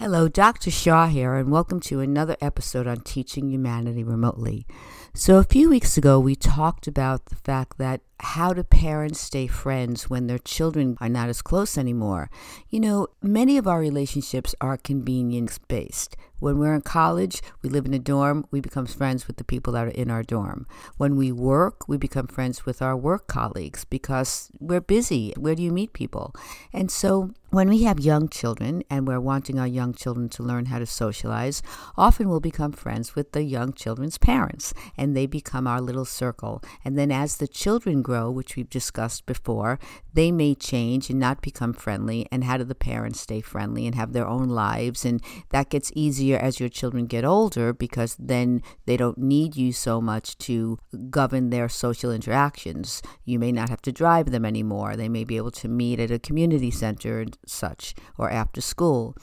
Hello, Dr. Shaw here, and welcome to another episode on Teaching Humanity Remotely. So, a few weeks ago, we talked about the fact that how do parents stay friends when their children are not as close anymore? You know, many of our relationships are convenience based. When we're in college, we live in a dorm, we become friends with the people that are in our dorm. When we work, we become friends with our work colleagues because we're busy. Where do you meet people? And so when we have young children and we're wanting our young children to learn how to socialize, often we'll become friends with the young children's parents and they become our little circle. And then as the children grow, which we've discussed before, they may change and not become friendly. And how do the parents stay friendly and have their own lives? And that gets easier as your children get older because then they don't need you so much to govern their social interactions. You may not have to drive them anymore. They may be able to meet at a community center and such or after school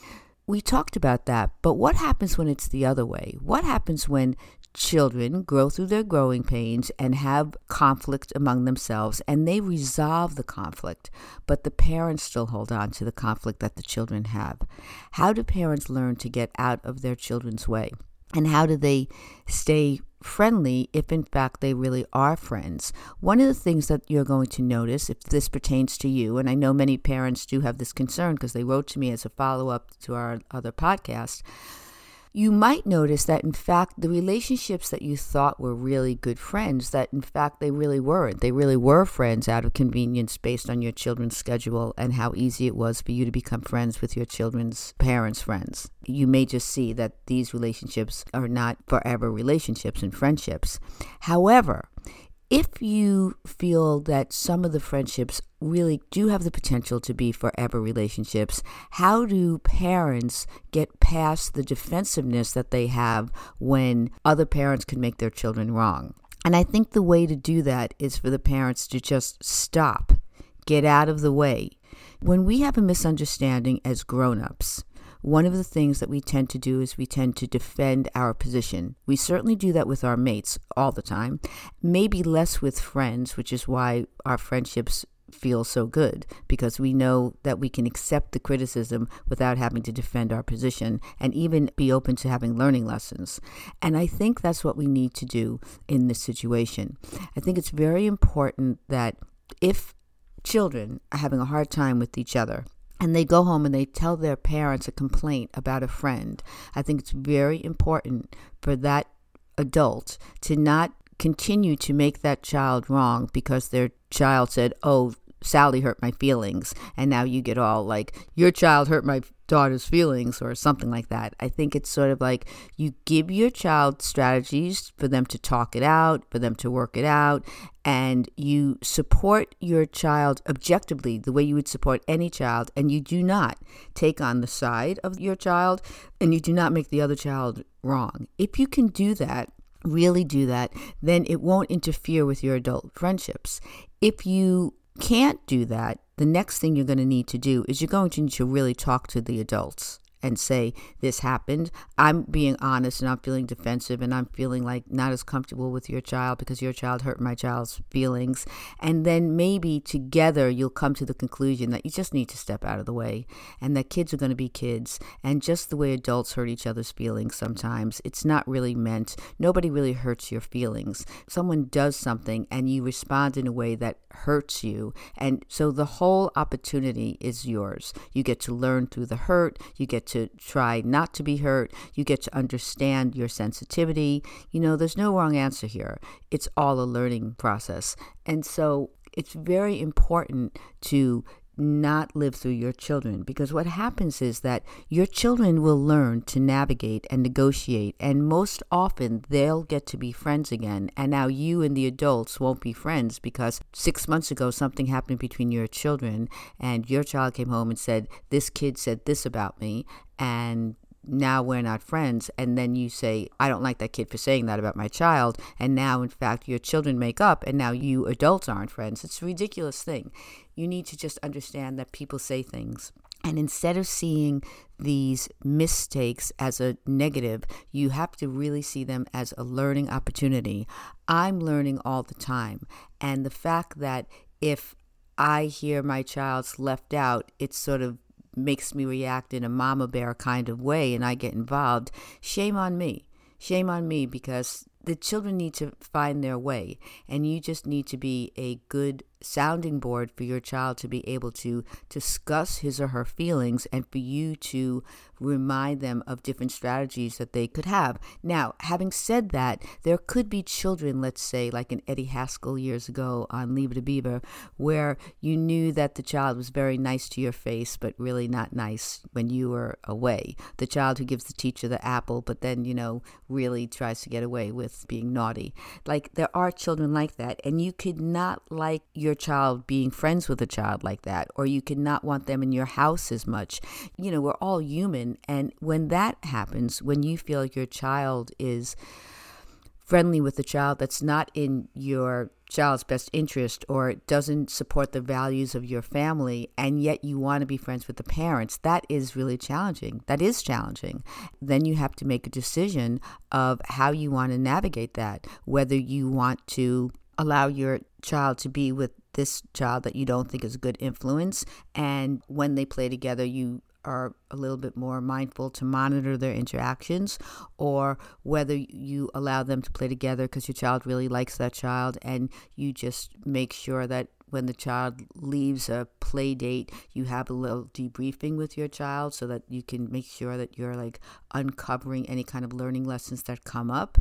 we talked about that, but what happens when it's the other way? What happens when children grow through their growing pains and have conflict among themselves and they resolve the conflict, but the parents still hold on to the conflict that the children have. How do parents learn to get out of their children's way? And how do they stay friendly if in fact they really are friends. One of the things that you're going to notice if this pertains to you, and I know many parents do have this concern because they wrote to me as a follow up to our other podcast you might notice that in fact the relationships that you thought were really good friends that in fact they really weren't. They really were friends out of convenience based on your children's schedule and how easy it was for you to become friends with your children's parents friends. You may just see that these relationships are not forever relationships and friendships. However if you feel that some of the friendships really do have the potential to be forever relationships, how do parents get past the defensiveness that they have when other parents can make their children wrong? And I think the way to do that is for the parents to just stop, get out of the way. When we have a misunderstanding as grown ups, one of the things that we tend to do is we tend to defend our position. We certainly do that with our mates all the time, maybe less with friends, which is why our friendships feel so good because we know that we can accept the criticism without having to defend our position and even be open to having learning lessons. And I think that's what we need to do in this situation. I think it's very important that if children are having a hard time with each other, and they go home and they tell their parents a complaint about a friend, I think it's very important for that adult to not continue to make that child wrong because their child said, Oh, Sally hurt my feelings. And now you get all like, Your child hurt my daughter's feelings or something like that. I think it's sort of like you give your child strategies for them to talk it out, for them to work it out, and you support your child objectively the way you would support any child, and you do not take on the side of your child and you do not make the other child wrong. If you can do that, really do that, then it won't interfere with your adult friendships. If you can't do that, the next thing you're going to need to do is you're going to need to really talk to the adults and say this happened. I'm being honest and i'm feeling defensive and i'm feeling like not as comfortable with your child because your child hurt my child's feelings. And then maybe together you'll come to the conclusion that you just need to step out of the way and that kids are going to be kids. And just the way adults hurt each other's feelings sometimes it's not really meant nobody really hurts your feelings. Someone does something and you respond in a way that hurts you. And so the whole opportunity is yours. You get to learn through the hurt you get to try not to be hurt. You get to understand your sensitivity. You know, there's no wrong answer here. It's all a learning process. And so it's very important to not live through your children. Because what happens is that your children will learn to navigate and negotiate and most often they'll get to be friends again. And now you and the adults won't be friends because 6 months ago something happened between your children and your child came home and said this kid said this about me and now we're not friends. And then you say i don't like that kid for saying that about my child. And now in fact your children make up and now you adults aren't friends. It's a ridiculous thing. You need to just understand that people say things. And instead of seeing these mistakes as a negative, you have to really see them as a learning opportunity. I'm learning all the time. And the fact that if I hear my child's left out, it's sort of makes me react in a mama bear kind of way and I get involved, shame on me. Shame on me because the children need to find their way and you just need to be a good sounding board for your child to be able to discuss his or her feelings and for you to remind them of different strategies that they could have. Now, having said that, there could be children, let's say, like in Eddie Haskell years ago on Leave It to Beaver, where you knew that the child was very nice to your face, but really not nice when you were away. The child who gives the teacher the apple, but then, you know, really tries to get away with being naughty. Like, there are children like that, and you could not like your child being friends with a child like that, or you could not want them in your house as much. You know, we're all human. And when that happens, when you feel your child is friendly with a child that's not in your child's best interest or doesn't support the values of your family and yet you want to be friends with the parents that is really challenging that is challenging then you have to make a decision of how you want to navigate that whether you want to allow your child to be with this child that you don't think is a good influence. And when they play together, you are a little bit more mindful to monitor their interactions or whether you allow them to play together because your child really likes that child and you just make sure that when the child leaves a play date you have a little debriefing with your child so that you can make sure that you're like uncovering any kind of learning lessons that come up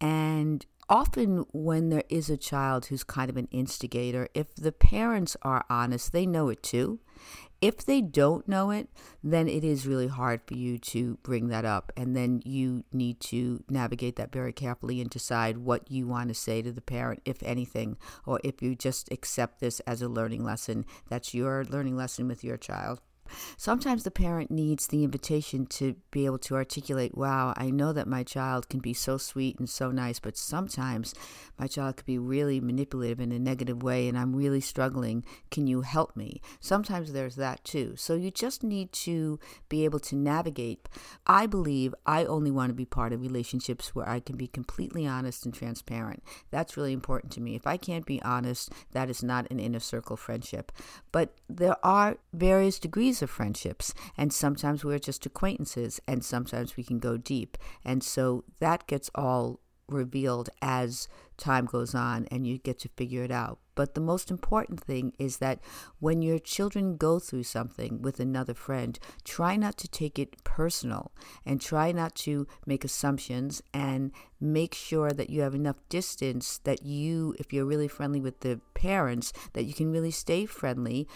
and often when there is a child who's kind of an instigator, if the parents are honest, they know it too. If they don't know it, then it is really hard for you to bring that up. And then you need to navigate that very carefully and decide what you want to say to the parent, if anything, or if you just accept this as a learning lesson. That's your learning lesson with your child. Sometimes the parent needs the invitation to be able to articulate, wow, I know that my child can be so sweet and so nice, but sometimes my child could be really manipulative in a negative way and I'm really struggling. Can you help me? Sometimes there's that too. So you just need to be able to navigate. I believe I only want to be part of relationships where I can be completely honest and transparent. That's really important to me. If I can't be honest, that is not an inner circle friendship. But there are various degrees of friendships, and sometimes we're just acquaintances, and sometimes we can go deep. And so that gets all revealed as time goes on and you get to figure it out. But the most important thing is that when your children go through something with another friend, try not to take it personal and try not to make assumptions and make sure that you have enough distance that you, if you're really friendly with the parents, that you can really stay friendly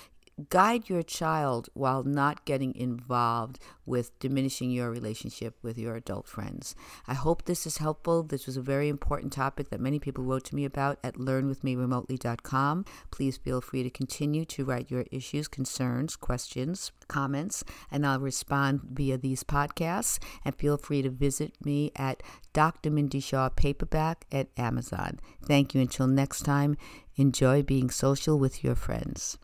guide your child while not getting involved with diminishing your relationship with your adult friends. I hope this is helpful. This was a very important topic that many people wrote to me about at learnwithmeremotely.com. Please feel free to continue to write your issues, concerns, questions, comments, and I'll respond via these podcasts. And feel free to visit me at Dr. Mindy Shaw Paperback at Amazon. Thank you. Until next time, enjoy being social with your friends.